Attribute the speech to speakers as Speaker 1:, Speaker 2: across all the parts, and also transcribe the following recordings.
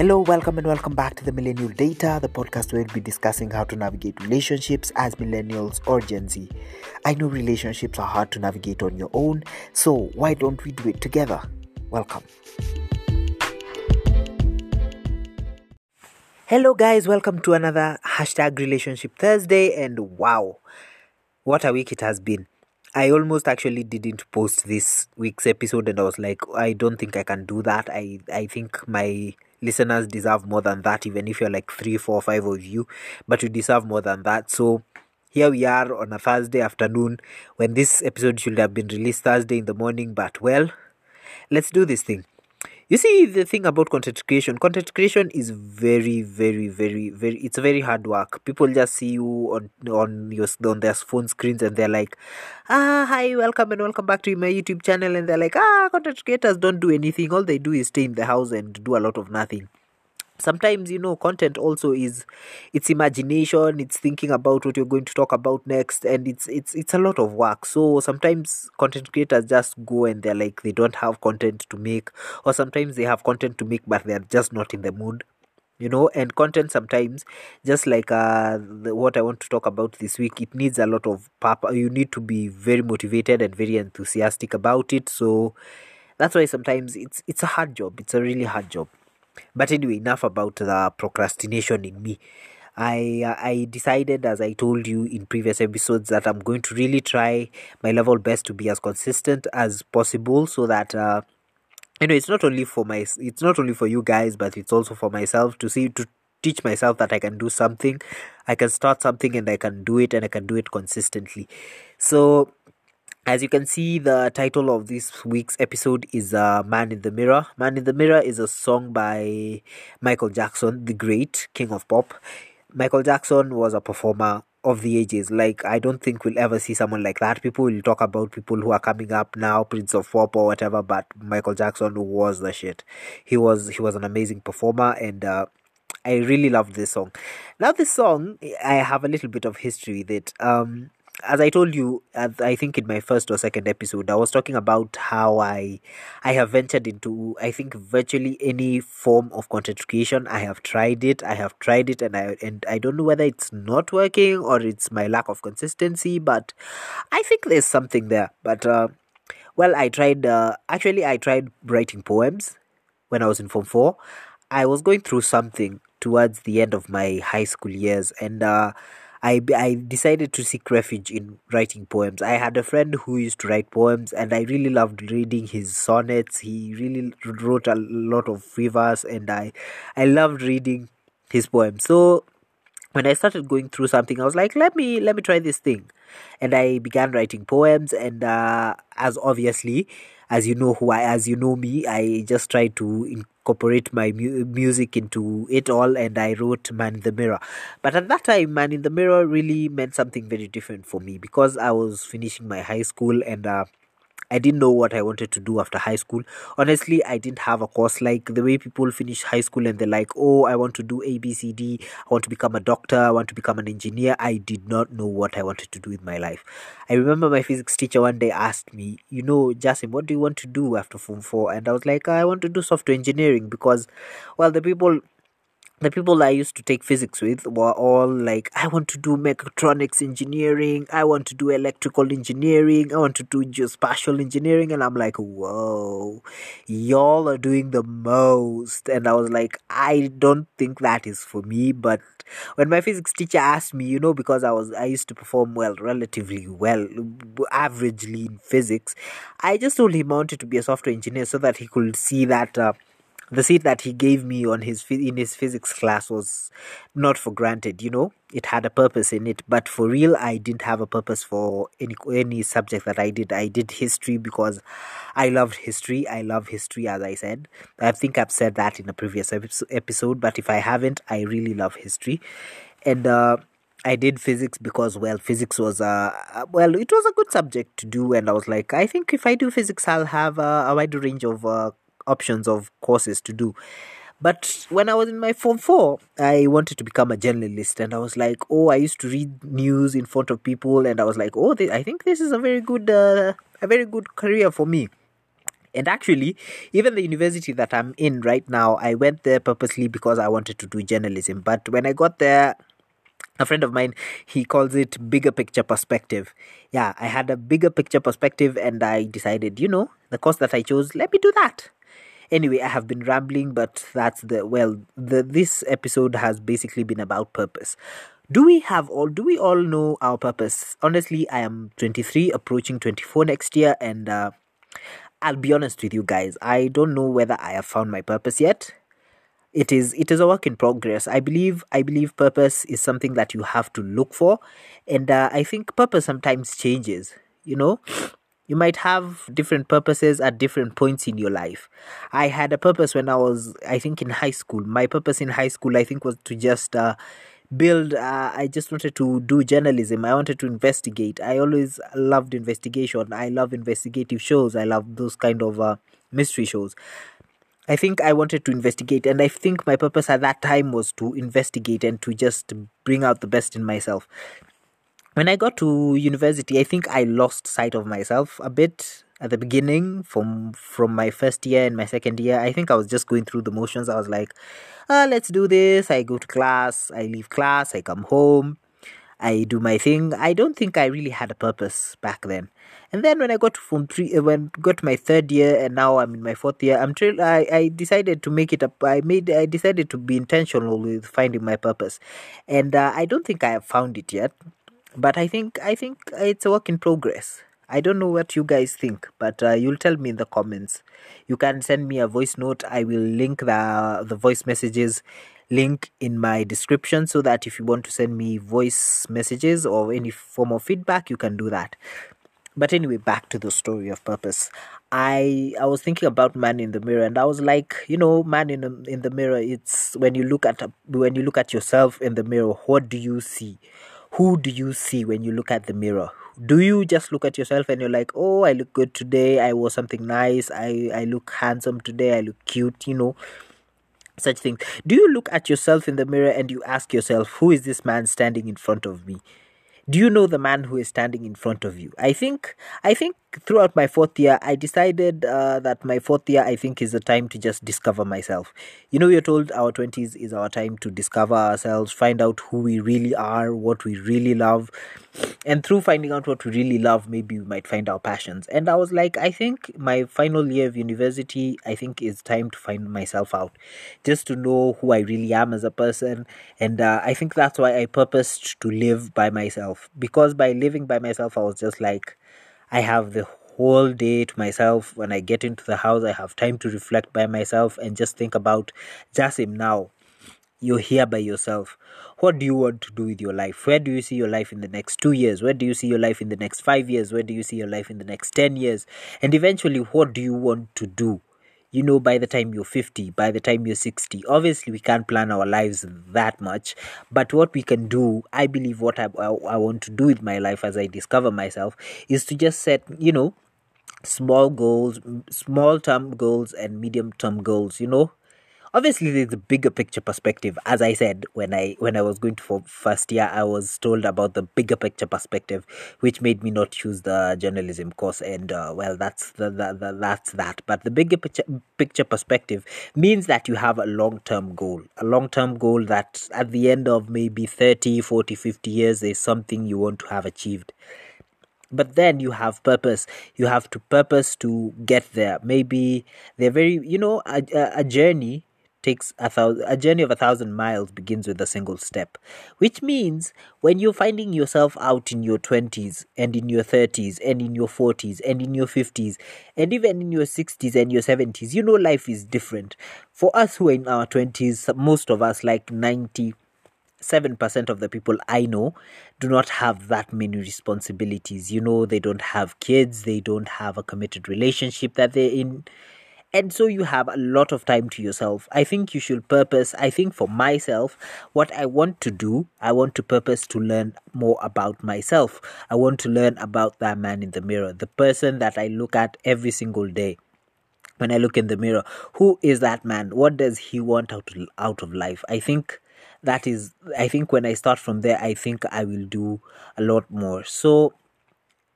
Speaker 1: Hello, welcome, and welcome back to the Millennial Data, the podcast where we'll be discussing how to navigate relationships as millennials or Gen Z. I know relationships are hard to navigate on your own, so why don't we do it together? Welcome. Hello, guys, welcome to another hashtag Relationship Thursday, and wow, what a week it has been. I almost actually didn't post this week's episode, and I was like, I don't think I can do that. I I think my listeners deserve more than that, even if you're like three, four, five of you, but you deserve more than that. So here we are on a Thursday afternoon when this episode should have been released Thursday in the morning, but well, let's do this thing. You see, the thing about content creation, content creation is very, very, very, very. It's very hard work. People just see you on on your on their phone screens, and they're like, "Ah, hi, welcome and welcome back to my YouTube channel." And they're like, "Ah, content creators don't do anything. All they do is stay in the house and do a lot of nothing." Sometimes you know content also is it's imagination it's thinking about what you're going to talk about next and it's it's it's a lot of work. So sometimes content creators just go and they're like they don't have content to make or sometimes they have content to make but they're just not in the mood you know? And content sometimes just like uh the, what i want to talk about this week it needs a lot of you need to be very motivated and very enthusiastic about it. So that's why sometimes it's it's a hard job. It's a really hard job but anyway, enough about the procrastination in me. I I decided, as I told you in previous episodes, that I'm going to really try my level best to be as consistent as possible, so that uh, you know it's not only for my it's not only for you guys, but it's also for myself to see to teach myself that I can do something, I can start something, and I can do it, and I can do it consistently. So as you can see, the title of this week's episode is uh, Man in the Mirror. Man in the Mirror is a song by Michael Jackson, the great king of pop. Michael Jackson was a performer of the ages. Like, I don't think we'll ever see someone like that. People will talk about people who are coming up now, Prince of Pop or whatever, but Michael Jackson was the shit. He was he was an amazing performer and uh, I really loved this song. Now, this song, I have a little bit of history with it. Um, as I told you, I think in my first or second episode, I was talking about how I, I have ventured into, I think virtually any form of content creation. I have tried it. I have tried it, and I and I don't know whether it's not working or it's my lack of consistency. But I think there's something there. But uh, well, I tried. Uh, actually, I tried writing poems when I was in form four. I was going through something towards the end of my high school years, and. Uh, I, I decided to seek refuge in writing poems. I had a friend who used to write poems, and I really loved reading his sonnets. He really wrote a lot of rivers, and I, I loved reading his poems. So when I started going through something, I was like, let me let me try this thing, and I began writing poems. And uh, as obviously, as you know who I, as you know me, I just try to incorporate my mu- music into it all and I wrote Man in the Mirror. But at that time, Man in the Mirror really meant something very different for me because I was finishing my high school and uh, I didn't know what I wanted to do after high school. Honestly, I didn't have a course like the way people finish high school and they're like, oh, I want to do A, B, C, D. I want to become a doctor. I want to become an engineer. I did not know what I wanted to do with my life. I remember my physics teacher one day asked me, you know, Jassim, what do you want to do after Form 4? And I was like, I want to do software engineering because, well, the people the people I used to take physics with were all like, I want to do mechatronics engineering, I want to do electrical engineering, I want to do geospatial engineering. And I'm like, whoa, y'all are doing the most. And I was like, I don't think that is for me. But when my physics teacher asked me, you know, because I was, I used to perform well, relatively well, averagely in physics, I just told him I wanted to be a software engineer so that he could see that. Uh, the seat that he gave me on his in his physics class was not for granted you know? It had a purpose in it but for real i didn't have a purpose for any any subject that i did. I did history because i loved history. I love history as i said. I think i've said that in a previous episode but if i haven't i really love history. And uh I did physics because, well, physics was a well, it was a good subject to do, and I was like, I think if I do physics, I'll have a, a wider range of uh, options of courses to do. But when I was in my form four, I wanted to become a journalist, and I was like, "Oh, I used to read news in front of people," and I was like, "Oh, I think this is a very good, uh, a very good career for me." And actually, even the university that I'm in right now, I went there purposely because I wanted to do journalism. But when I got there, a friend of mine he calls it bigger picture perspective yeah i had a bigger picture perspective and i decided you know the course that i chose let me do that anyway i have been rambling but that's the well the this episode has basically been about purpose. Do we have all do we all know our purpose? Honestly i am 23 approaching 24 next year and uh, i'll be honest with you guys i don't know whether i have found my purpose yet. It is it is a work in progress. I believe i believe purpose is something that you have to look for and uh, i think purpose sometimes changes you know you might have different purposes at different points in your life. I had a purpose when i was i think in high school. My purpose in high school i think was to just uh, build uh, i just wanted to do journalism. I wanted to investigate. I always loved investigation. I love investigative shows. I love those kind of uh, mystery shows. I think I wanted to investigate, and I think my purpose at that time was to investigate and to just bring out the best in myself. When I got to university, I think I lost sight of myself a bit at the beginning from from my first year and my second year. I think I was just going through the motions. I was like, oh, let's do this. I go to class, I leave class, I come home, I do my thing. I don't think I really had a purpose back then. And then when I got form three, uh, when got my third year, and now I'm in my fourth year, I'm tra- I I decided to make it up. I made I decided to be intentional with finding my purpose, and uh, I don't think I have found it yet. But I think I think it's a work in progress. I don't know what you guys think, but uh, you'll tell me in the comments. You can send me a voice note. I will link the the voice messages link in my description so that if you want to send me voice messages or any form of feedback, you can do that. But anyway, back to the story of purpose. I I was thinking about man in the mirror, and I was like, you know, man in the, in the mirror. It's when you look at when you look at yourself in the mirror. What do you see? Who do you see when you look at the mirror? Do you just look at yourself and you're like, oh, I look good today. I wore something nice. I I look handsome today. I look cute. You know, such things. Do you look at yourself in the mirror and you ask yourself, who is this man standing in front of me? do you know the man who is standing in front of you i think i think throughout my fourth year i decided uh, that my fourth year i think is the time to just discover myself. You know we're told our 20s is our time to discover ourselves find out who we really are what we really love. And through finding out what we really love maybe we might find our passions. And i was like i think my final year of university i think is time to find myself out just to know who i really am as a person. And uh, i think that's why i purposed to live by myself because by living by myself i was just like i have the whole day to myself when i get into the house i have time to reflect by myself and just think about jassim now you're here by yourself. What do you want to do with your life? Where do you see your life in the next two years? Where do you see your life in the next five years? Where do you see your life in the next 10 years? And eventually, what do you want to do? You know, by the time you're 50, by the time you're 60, obviously we can't plan our lives that much. But what we can do, I believe, what I, I, want to do with my life as I discover myself is to just set, you know, small goals, small term goals, and medium term goals, you know, obviously there's a bigger picture perspective. As i said when i when i was going to for first year i was told about the bigger picture perspective which made me not choose the journalism course. And uh, well that's the, the, the, that's that. But the bigger picture picture perspective means that you have a long term goal. A long term goal that at the end of maybe 30 40 50 years is something you want to have achieved. But then you have purpose. You have to purpose to get there. Maybe they're very you know a, a journey takes a thousand a journey of a thousand miles begins with a single step which means when you're finding yourself out in your 20s and in your 30s and in your 40s and in your 50s and even in your 60s and your 70s you know life is different for us who are in our 20s most of us like 90 7% of the people I know do not have that many responsibilities. You know, they don't have kids, they don't have a committed relationship that they're in and so you have a lot of time to yourself. I think you should purpose i think for myself what i want to do i want to purpose to learn more about myself. I want to learn about that man in the mirror the person that i look at every single day. When i look in the mirror who is that man? What does he want out of, out of life? I think that is i think when i start from there i think i will do a lot more. So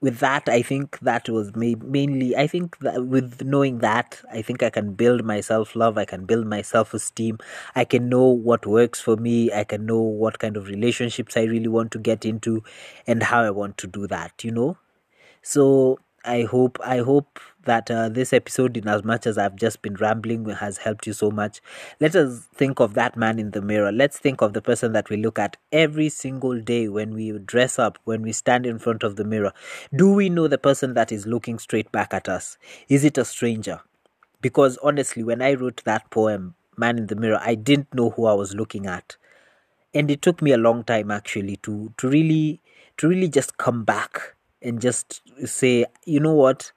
Speaker 1: with that, I think that was mainly, I think that with knowing that, I think I can build my self love, I can build my self esteem, I can know what works for me, I can know what kind of relationships I really want to get into and how I want to do that, you know? So I hope I hope that uh, this episode, in as much as I've just been rambling, has helped you so much. Let us think of that man in the mirror. Let's think of the person that we look at every single day when we dress up, when we stand in front of the mirror. Do we know the person that is looking straight back at us? Is it a stranger? Because honestly, when I wrote that poem, Man in the Mirror, I didn't know who I was looking at. And it took me a long time actually to to really to really just come back and just say, you know what?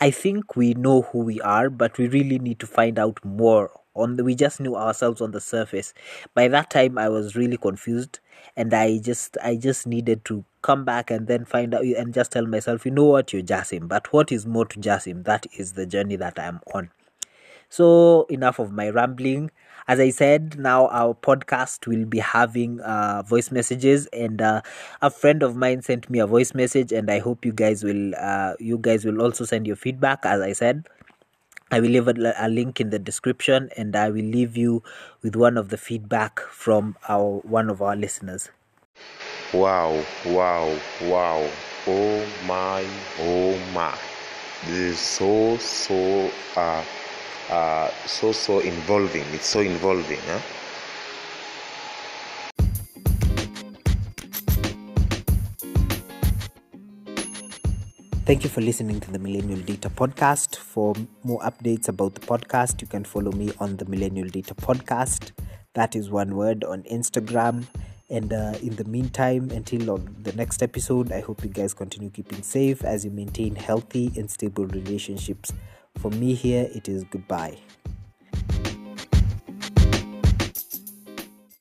Speaker 1: I think we know who we are, but we really need to find out more. On the, we just knew ourselves on the surface. By that time, I was really confused, and I just I just needed to come back and then find out and just tell myself, you know what, you're Jassim. But what is more to Jassim? That is the journey that I'm on. So enough of my rambling. As I said, now our podcast will be having uh, voice messages, and uh, a friend of mine sent me a voice message, and I hope you guys will uh, you guys will also send your feedback. As I said, I will leave a, a, link in the description, and I will leave you with one of the feedback from our one of our listeners.
Speaker 2: Wow! Wow! Wow! Oh my! Oh my! This is so so uh uh, so so involving. It's so involving. Huh?
Speaker 1: Thank you for listening to the Millennial Data Podcast. For more updates about the podcast, you can follow me on the Millennial Data Podcast. That is one word on Instagram. And uh, in the meantime, until the next episode, I hope you guys continue keeping safe as you maintain healthy and stable relationships. For me here, it is goodbye.